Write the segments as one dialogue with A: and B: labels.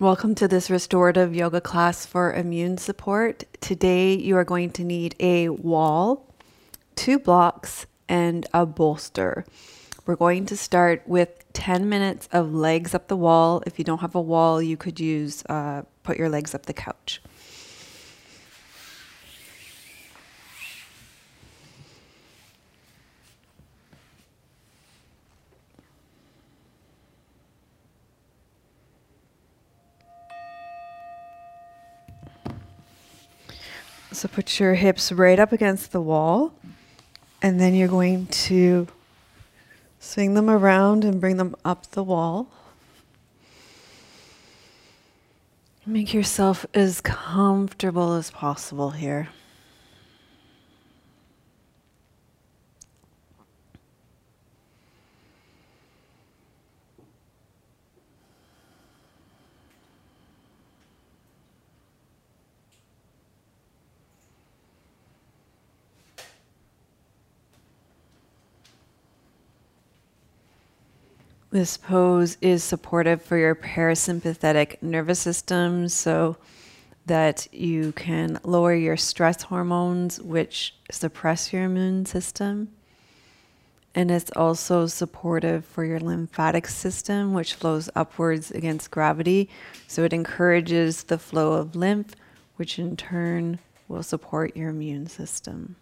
A: Welcome to this restorative yoga class for immune support. Today you are going to need a wall, two blocks, and a bolster. We're going to start with 10 minutes of legs up the wall. If you don't have a wall, you could use uh, put your legs up the couch. So put your hips right up against the wall, and then you're going to swing them around and bring them up the wall. Make yourself as comfortable as possible here. This pose is supportive for your parasympathetic nervous system so that you can lower your stress hormones, which suppress your immune system. And it's also supportive for your lymphatic system, which flows upwards against gravity. So it encourages the flow of lymph, which in turn will support your immune system.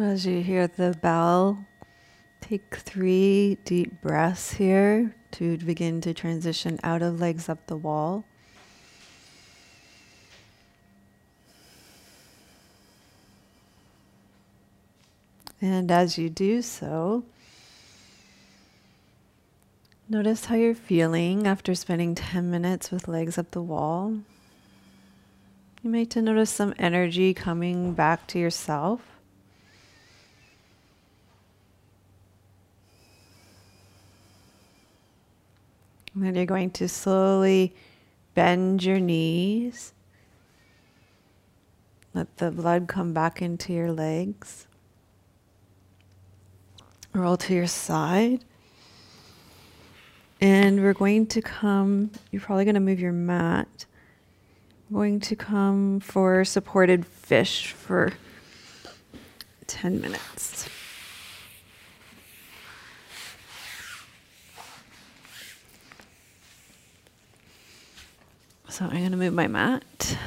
A: As you hear the bell, take three deep breaths here to begin to transition out of legs up the wall. And as you do so, notice how you're feeling after spending 10 minutes with legs up the wall. You may to notice some energy coming back to yourself. And then you're going to slowly bend your knees. Let the blood come back into your legs. Roll to your side. And we're going to come, you're probably going to move your mat. We're going to come for supported fish for 10 minutes. So I'm going to move my mat.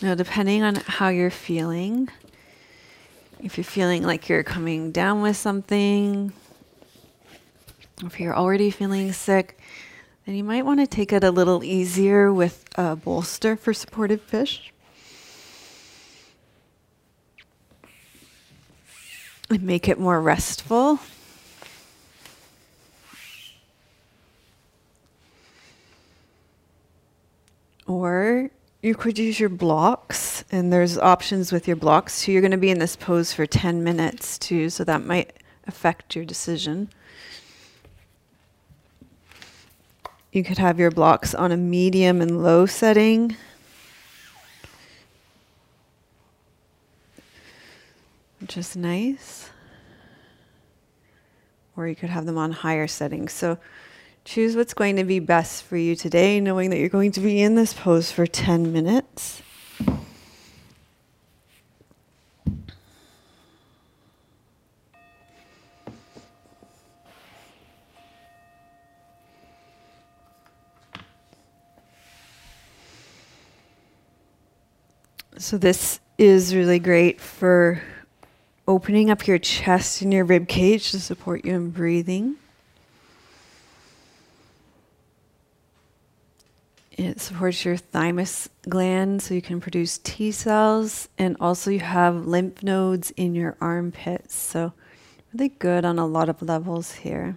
A: Now, depending on how you're feeling, if you're feeling like you're coming down with something, if you're already feeling sick, then you might want to take it a little easier with a bolster for supported fish. And make it more restful. Or you could use your blocks, and there's options with your blocks. So you're going to be in this pose for 10 minutes too, so that might affect your decision. You could have your blocks on a medium and low setting. Which is nice. Or you could have them on higher settings. So Choose what's going to be best for you today, knowing that you're going to be in this pose for 10 minutes. So, this is really great for opening up your chest and your rib cage to support you in breathing. It supports your thymus gland so you can produce T cells, and also you have lymph nodes in your armpits. So, really good on a lot of levels here.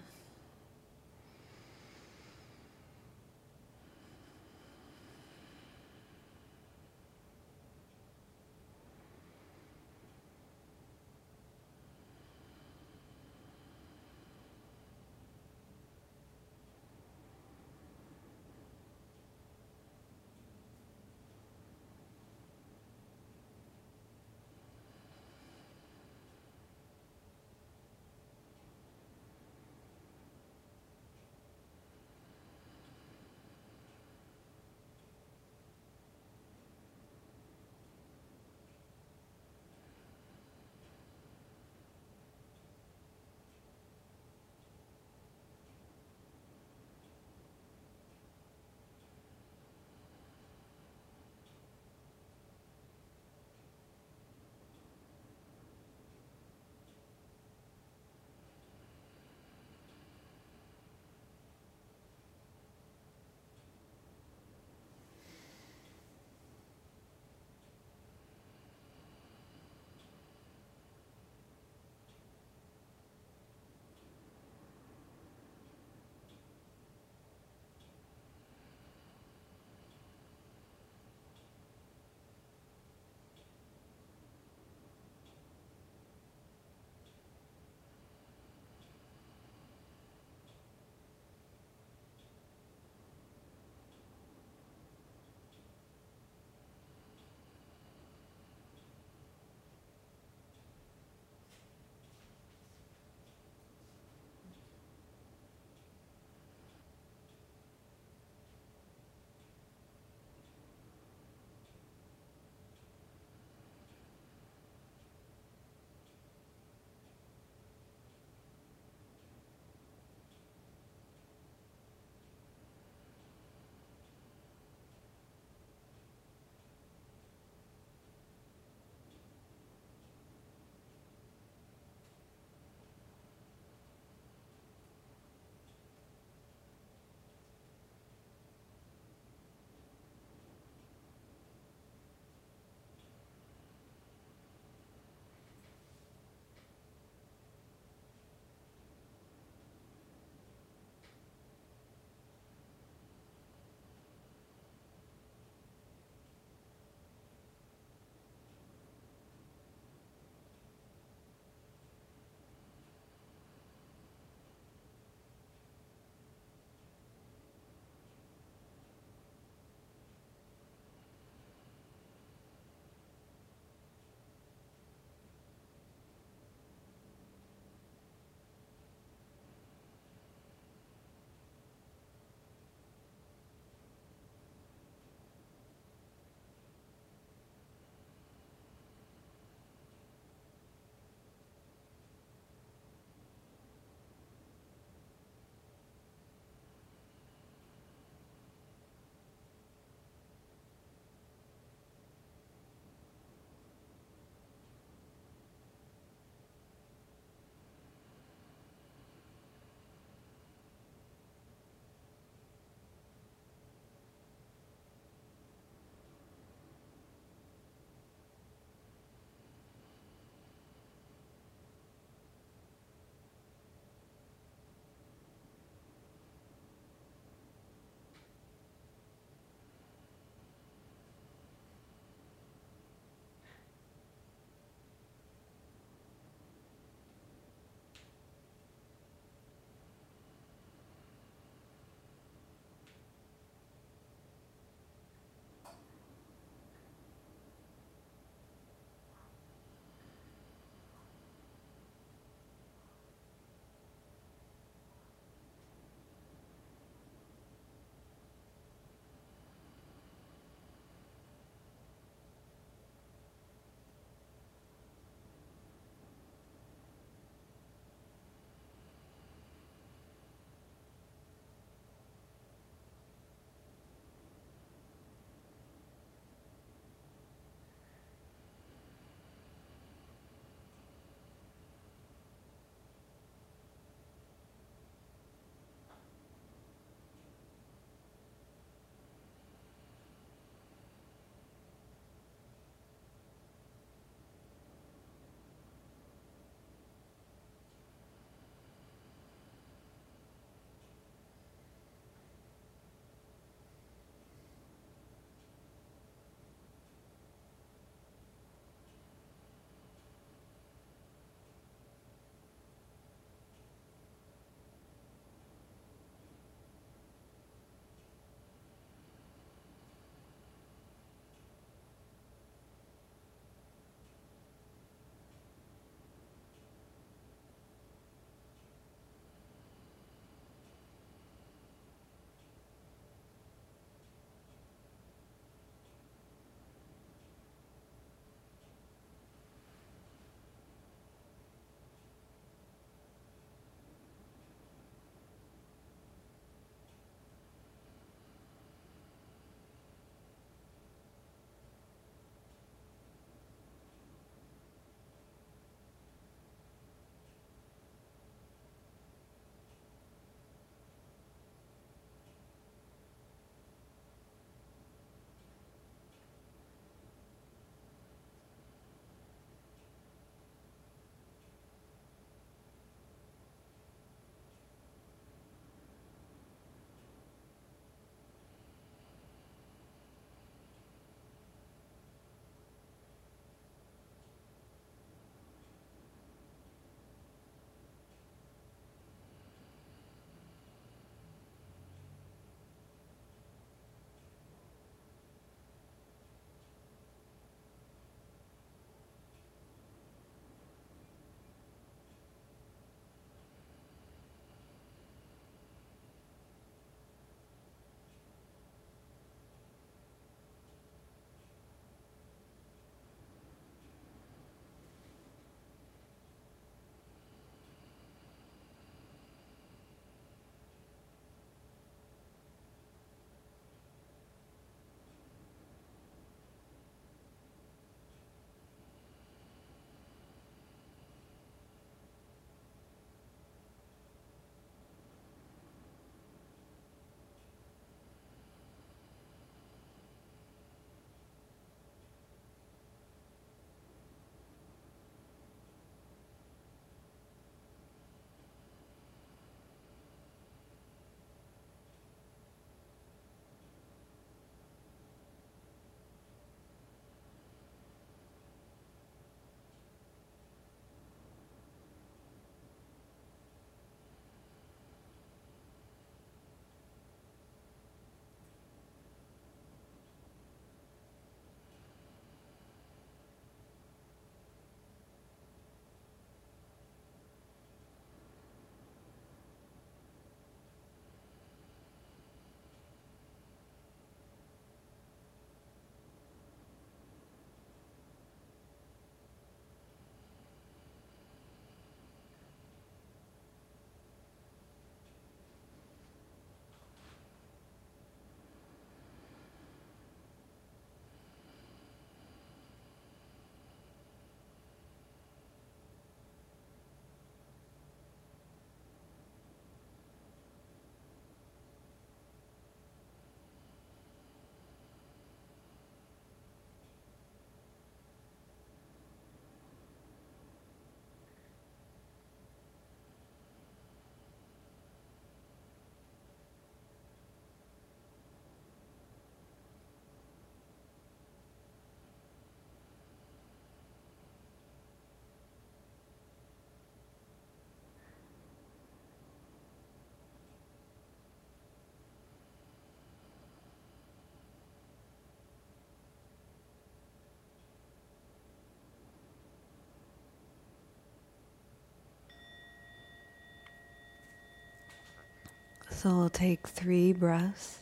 A: So we'll take three breaths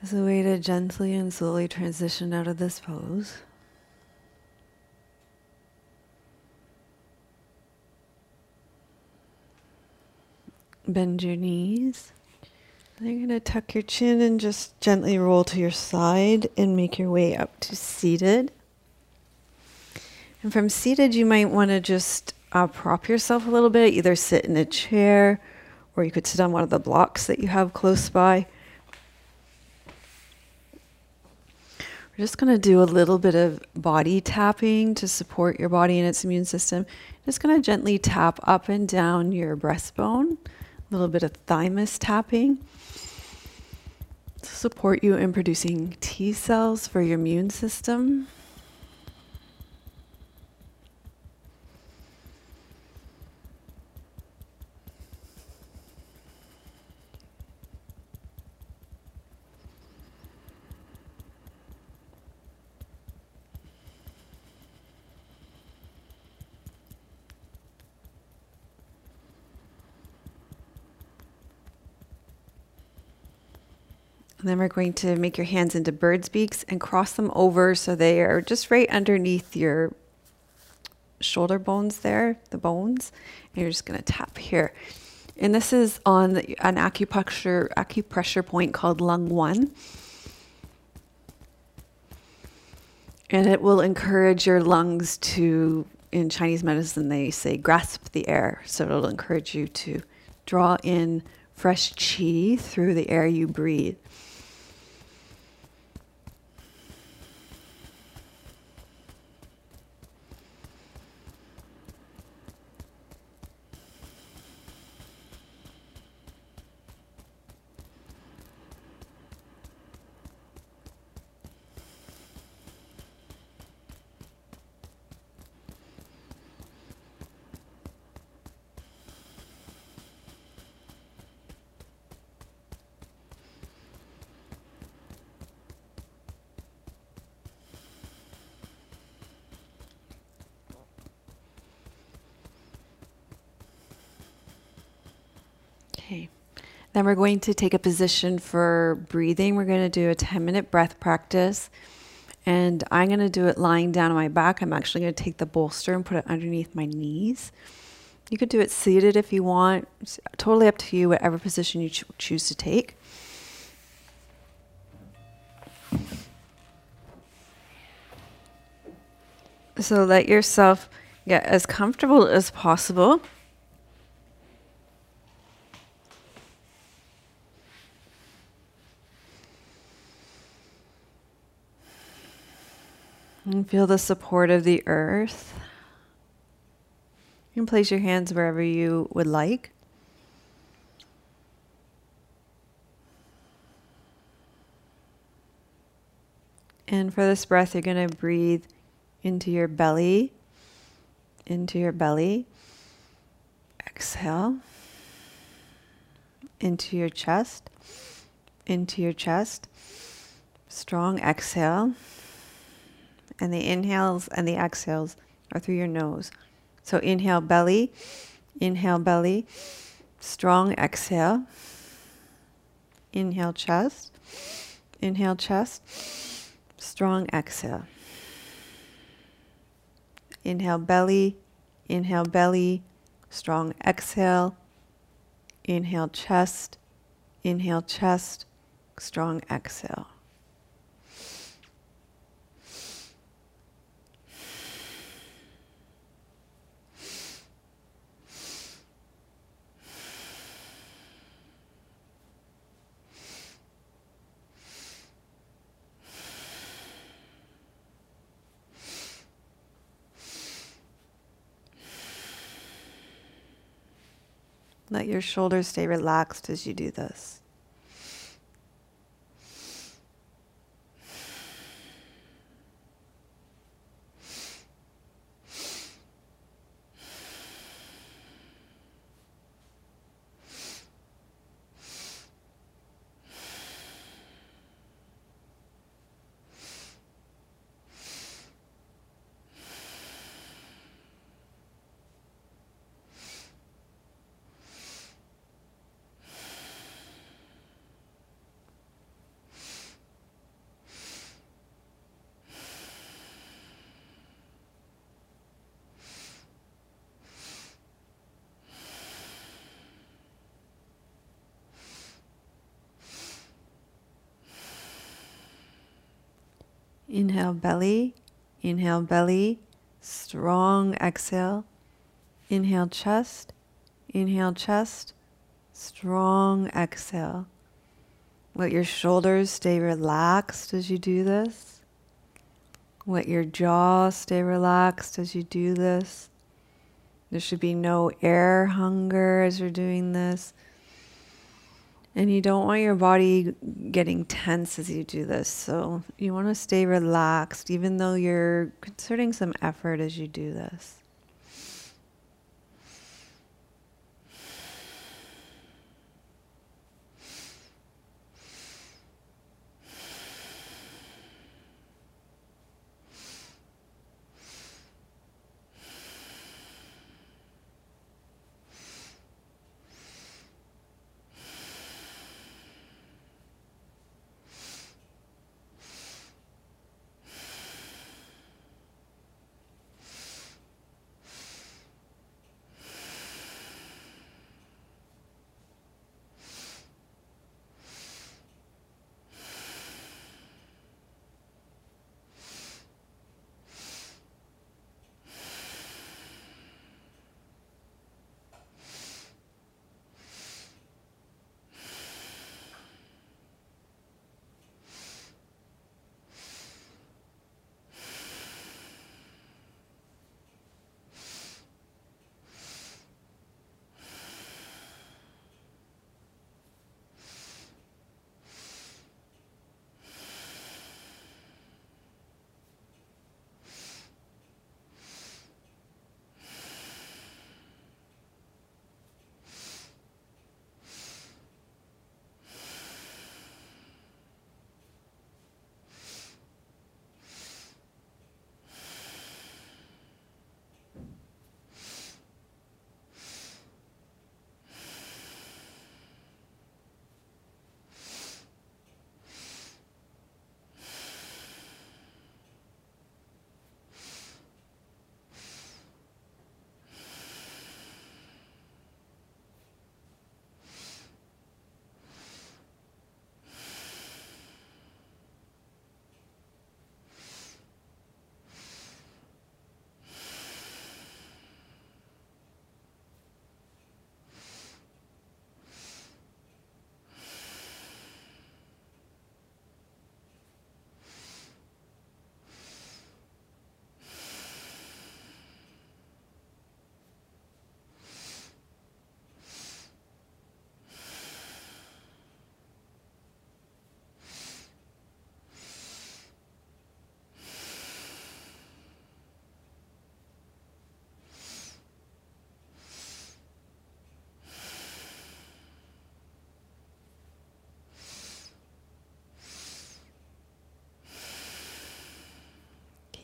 A: as a way to gently and slowly transition out of this pose. Bend your knees. Then you're going to tuck your chin and just gently roll to your side and make your way up to seated. And from seated, you might want to just uh, prop yourself a little bit, either sit in a chair or you could sit on one of the blocks that you have close by. We're just going to do a little bit of body tapping to support your body and its immune system. Just going to gently tap up and down your breastbone, a little bit of thymus tapping to support you in producing T cells for your immune system. And then we're going to make your hands into bird's beaks and cross them over so they are just right underneath your shoulder bones there, the bones. And you're just going to tap here. And this is on an acupuncture acupressure point called lung 1. And it will encourage your lungs to in Chinese medicine they say grasp the air. So it'll encourage you to draw in fresh qi through the air you breathe. Then we're going to take a position for breathing. We're going to do a 10 minute breath practice. And I'm going to do it lying down on my back. I'm actually going to take the bolster and put it underneath my knees. You could do it seated if you want. It's totally up to you, whatever position you cho- choose to take. So let yourself get as comfortable as possible. Feel the support of the earth. You can place your hands wherever you would like. And for this breath, you're going to breathe into your belly, into your belly. Exhale. Into your chest, into your chest. Strong exhale and the inhales and the exhales are through your nose. So inhale belly, inhale belly, strong exhale, inhale chest, inhale chest, strong exhale. Inhale belly, inhale belly, strong exhale, inhale chest, inhale chest, strong exhale. Let your shoulders stay relaxed as you do this. Inhale, belly. Inhale, belly. Strong exhale. Inhale, chest. Inhale, chest. Strong exhale. Let your shoulders stay relaxed as you do this. Let your jaw stay relaxed as you do this. There should be no air hunger as you're doing this. And you don't want your body getting tense as you do this. So you want to stay relaxed, even though you're concerting some effort as you do this.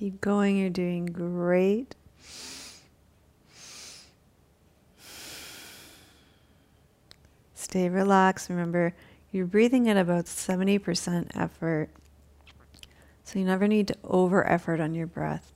A: Keep going, you're doing great. Stay relaxed. Remember, you're breathing at about 70% effort. So you never need to over effort on your breath.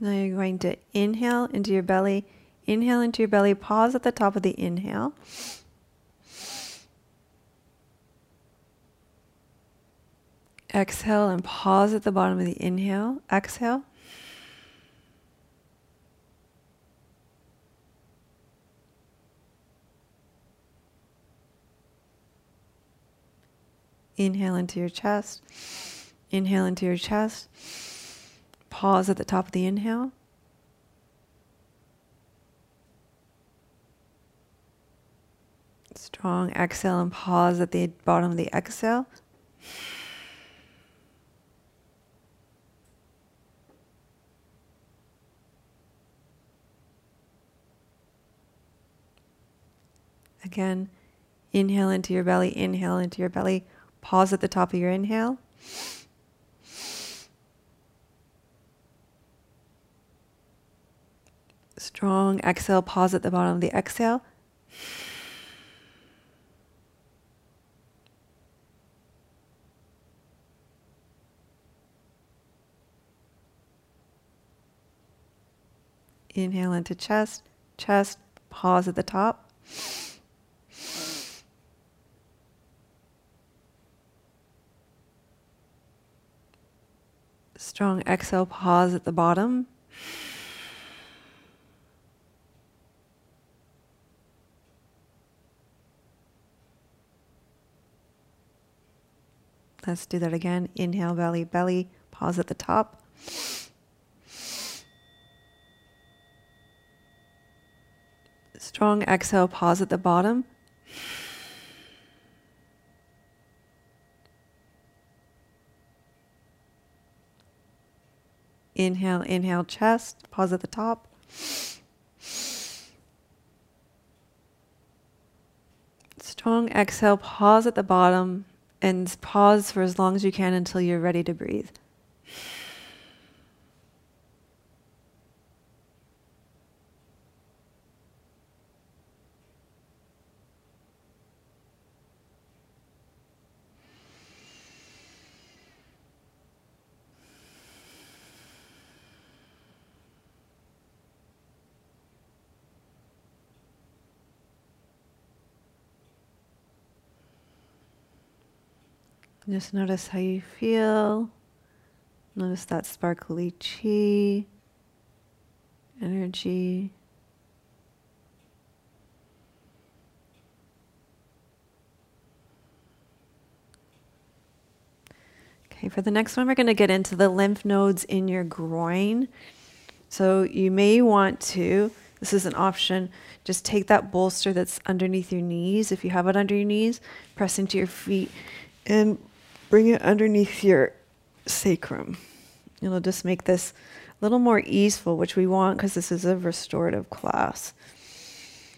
A: Now you're going to inhale into your belly, inhale into your belly, pause at the top of the inhale. Exhale and pause at the bottom of the inhale. Exhale. Inhale into your chest. Inhale into your chest. Pause at the top of the inhale. Strong exhale and pause at the bottom of the exhale. Again, inhale into your belly, inhale into your belly. Pause at the top of your inhale. Strong exhale, pause at the bottom of the exhale. Inhale into chest, chest, pause at the top. Strong exhale, pause at the bottom. Let's do that again. Inhale, belly, belly, pause at the top. Strong exhale, pause at the bottom. Inhale, inhale, chest, pause at the top. Strong exhale, pause at the bottom and pause for as long as you can until you're ready to breathe. Just notice how you feel. Notice that sparkly chi, energy. Okay, for the next one, we're going to get into the lymph nodes in your groin. So you may want to, this is an option, just take that bolster that's underneath your knees. If you have it under your knees, press into your feet and bring it underneath your sacrum. It'll just make this a little more easeful, which we want because this is a restorative class.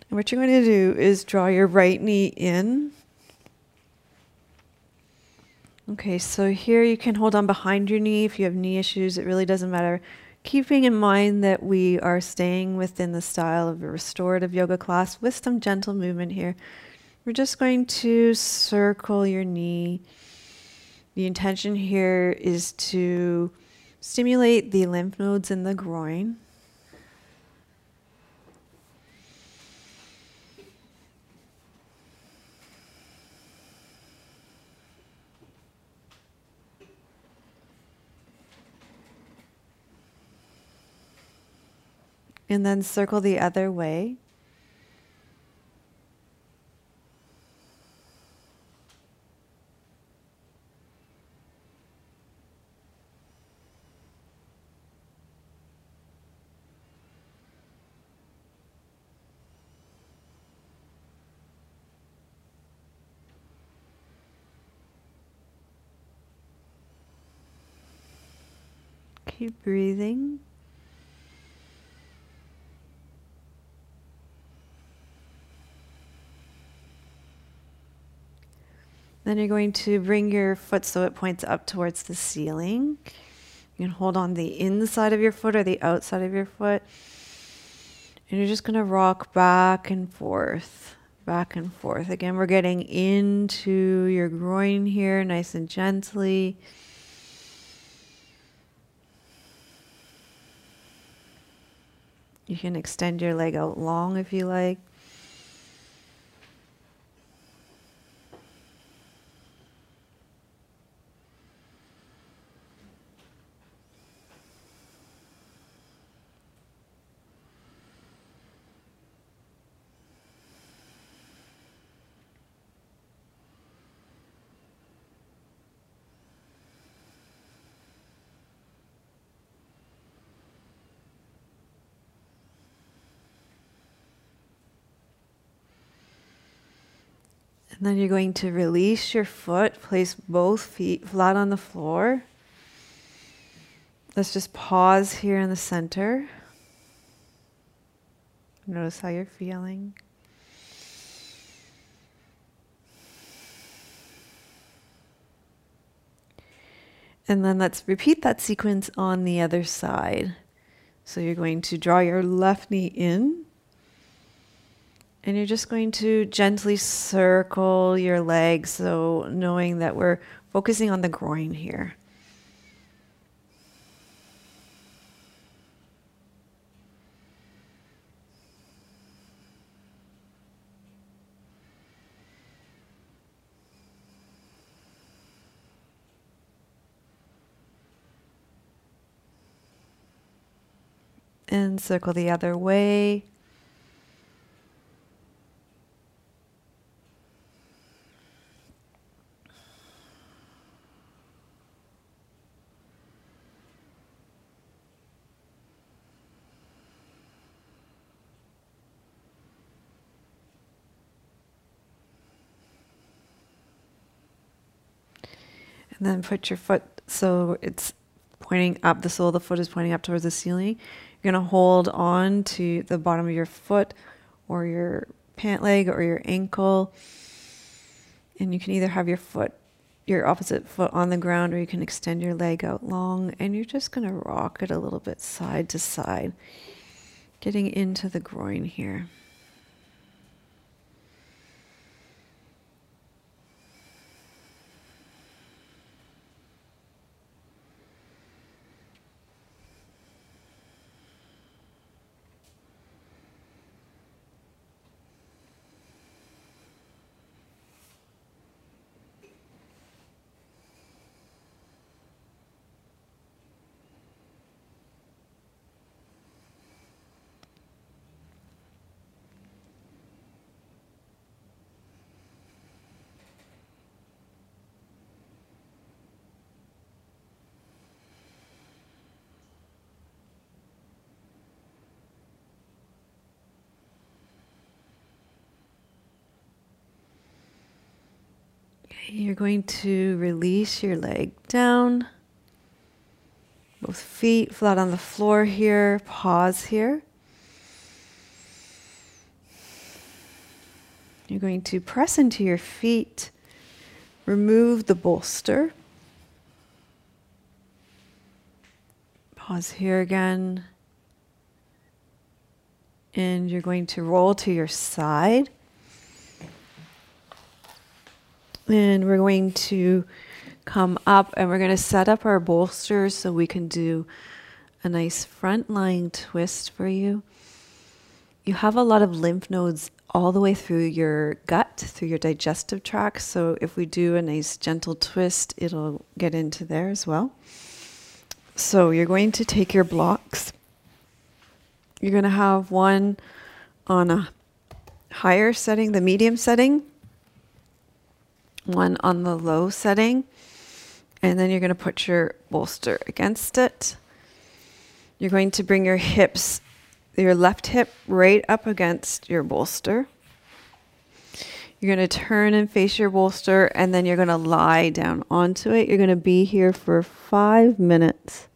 A: And what you're going to do is draw your right knee in. Okay, so here you can hold on behind your knee if you have knee issues. It really doesn't matter. Keeping in mind that we are staying within the style of a restorative yoga class with some gentle movement here, we're just going to circle your knee the intention here is to stimulate the lymph nodes in the groin. And then circle the other way. Keep breathing. Then you're going to bring your foot so it points up towards the ceiling. You can hold on the inside of your foot or the outside of your foot. And you're just going to rock back and forth, back and forth. Again, we're getting into your groin here nice and gently. You can extend your leg out long if you like. And then you're going to release your foot, place both feet flat on the floor. Let's just pause here in the center. Notice how you're feeling. And then let's repeat that sequence on the other side. So you're going to draw your left knee in. And you're just going to gently circle your legs, so knowing that we're focusing on the groin here. And circle the other way. And then put your foot so it's pointing up, the sole of the foot is pointing up towards the ceiling. You're going to hold on to the bottom of your foot or your pant leg or your ankle. And you can either have your foot, your opposite foot on the ground, or you can extend your leg out long. And you're just going to rock it a little bit side to side, getting into the groin here. You're going to release your leg down. Both feet flat on the floor here. Pause here. You're going to press into your feet. Remove the bolster. Pause here again. And you're going to roll to your side. And we're going to come up and we're going to set up our bolsters so we can do a nice front lying twist for you. You have a lot of lymph nodes all the way through your gut, through your digestive tract. So if we do a nice gentle twist, it'll get into there as well. So you're going to take your blocks. You're going to have one on a higher setting, the medium setting, one on the low setting, and then you're going to put your bolster against it. You're going to bring your hips, your left hip right up against your bolster. You're going to turn and face your bolster, and then you're going to lie down onto it. You're going to be here for five minutes.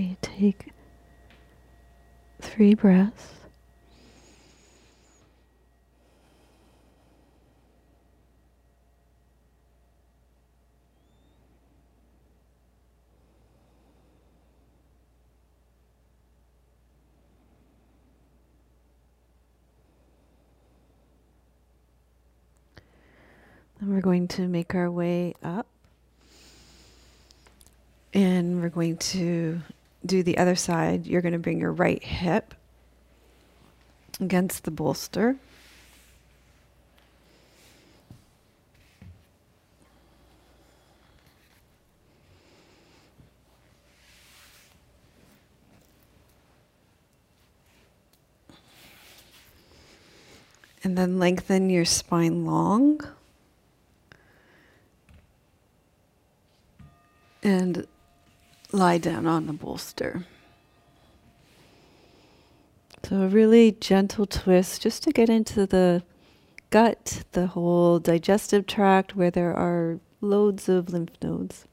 A: Okay, take three breaths. And we're going to make our way up. And we're going to do the other side. You're going to bring your right hip against the bolster. And then lengthen your spine long. And lie down on the bolster. So, a really gentle twist just to get into the gut, the whole digestive tract where there are loads of lymph nodes.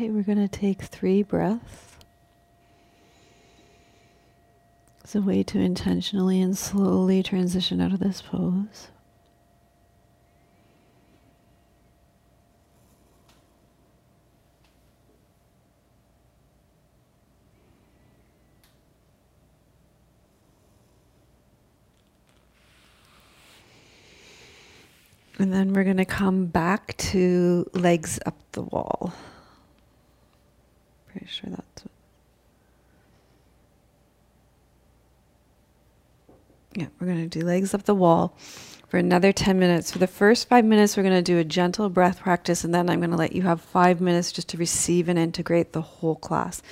A: Okay, we're going to take three breaths. It's a way to intentionally and slowly transition out of this pose. And then we're going to come back to legs up the wall. Pretty sure that's what. Yeah, we're going to do legs up the wall for another 10 minutes. For the first five minutes, we're going to do a gentle breath practice, and then I'm going to let you have five minutes just to receive and integrate the whole class.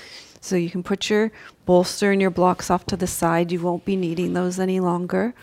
A: So you can put your bolster and your blocks off to the side. You won't be needing those any longer.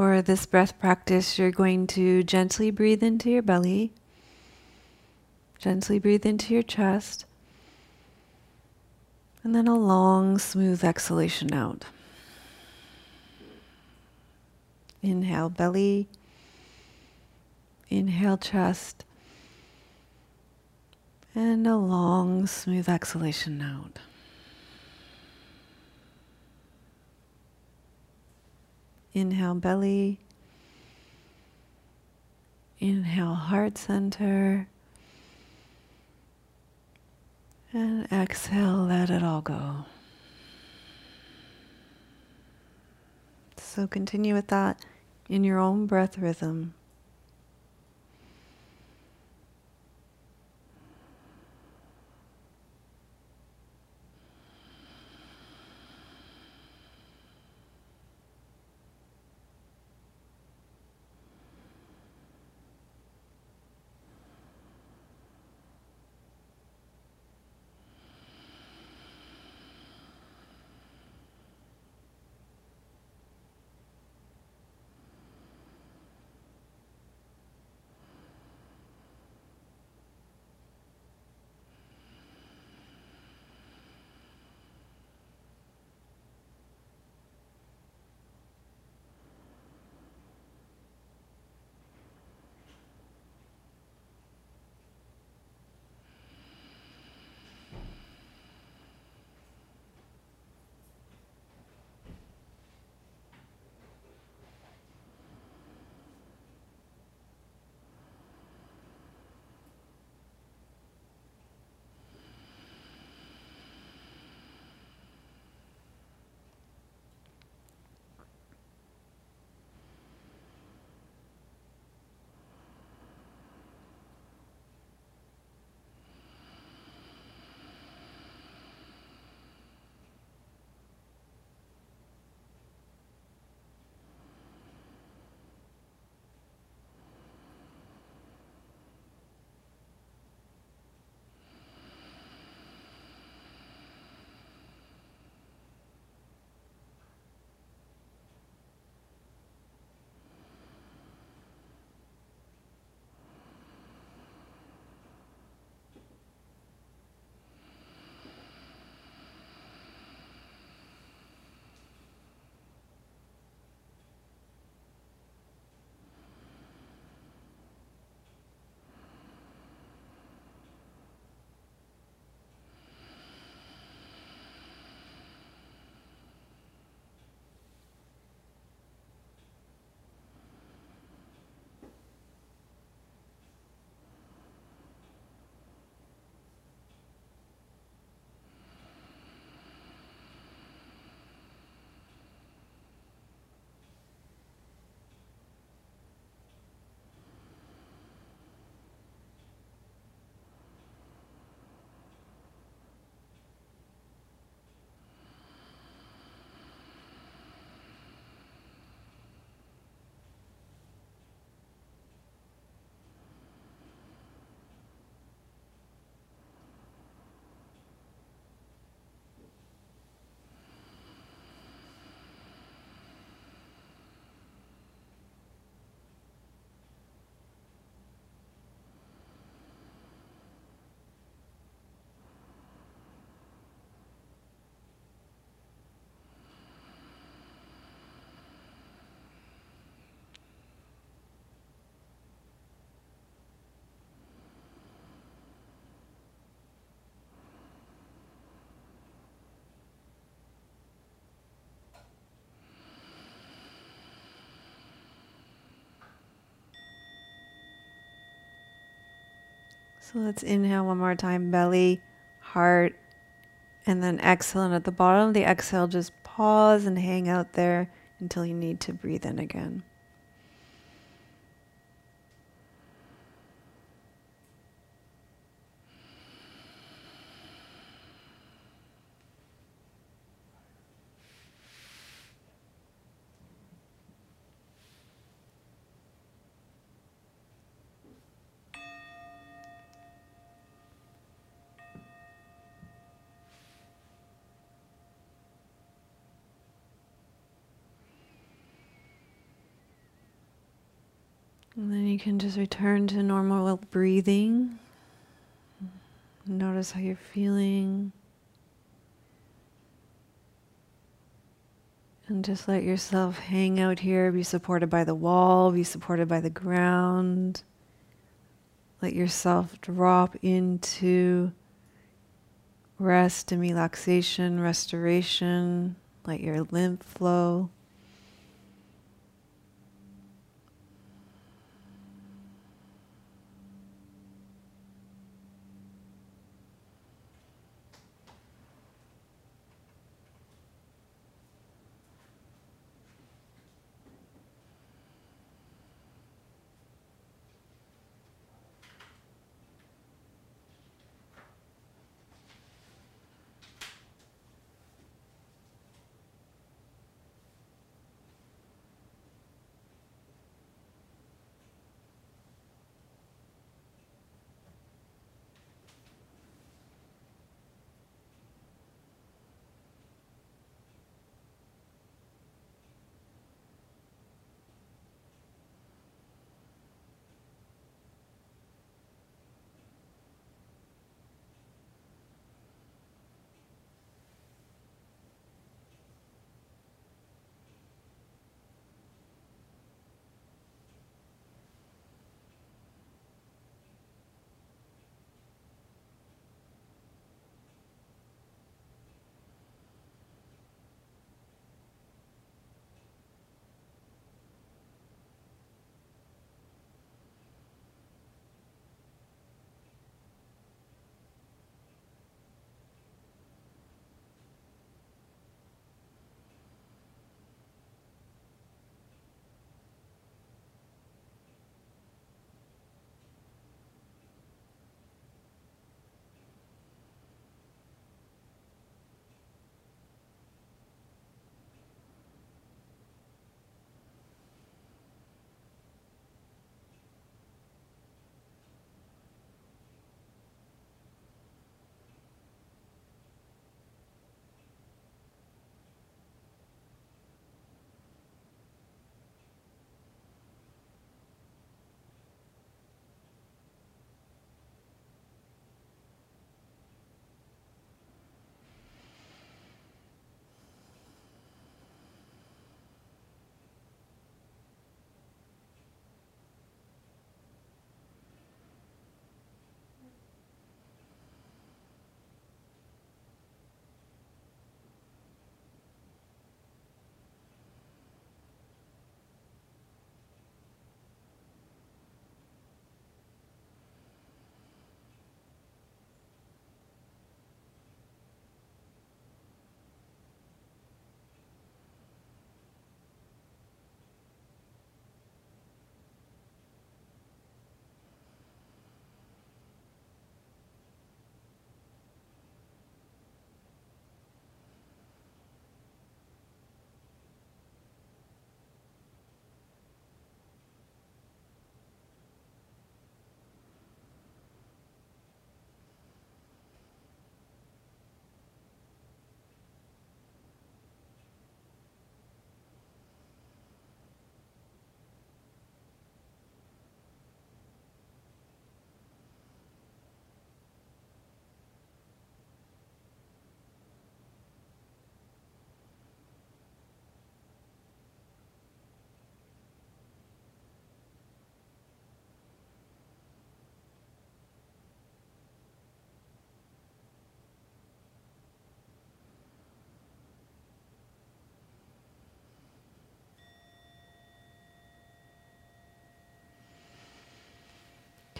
A: For this breath practice, you're going to gently breathe into your belly, gently breathe into your chest, and then a long, smooth exhalation out. Inhale, belly. Inhale, chest. And a long, smooth exhalation out. Inhale, belly. Inhale, heart center. And exhale, let it all go. So continue with that in your own breath rhythm. So let's inhale one more time, belly, heart, and then exhale. And at the bottom of the exhale, just pause and hang out there until you need to breathe in again. And then you can just return to normal breathing. Notice how you're feeling. And just let yourself hang out here, be supported by the wall, be supported by the ground. Let yourself drop into rest and relaxation, restoration. Let your lymph flow.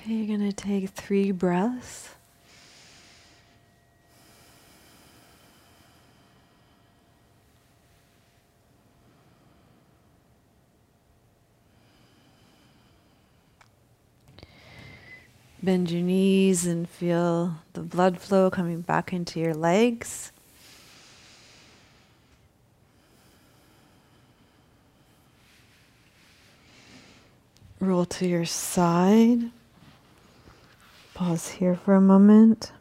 A: Okay, you're going to take three breaths. Bend your knees and feel the blood flow coming back into your legs. Roll to your side. Pause here for a moment.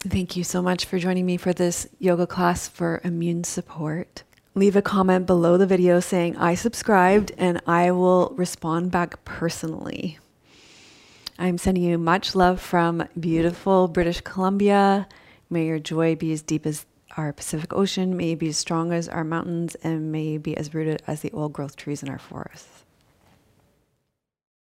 A: Thank you so much for joining me for this yoga class for immune support. Leave a comment below the video saying I subscribed and I will respond back personally. I'm sending you much love from beautiful British Columbia. May your joy be as deep as our Pacific Ocean, may it be as strong as our mountains, and may it be as rooted as the old growth trees in our forests.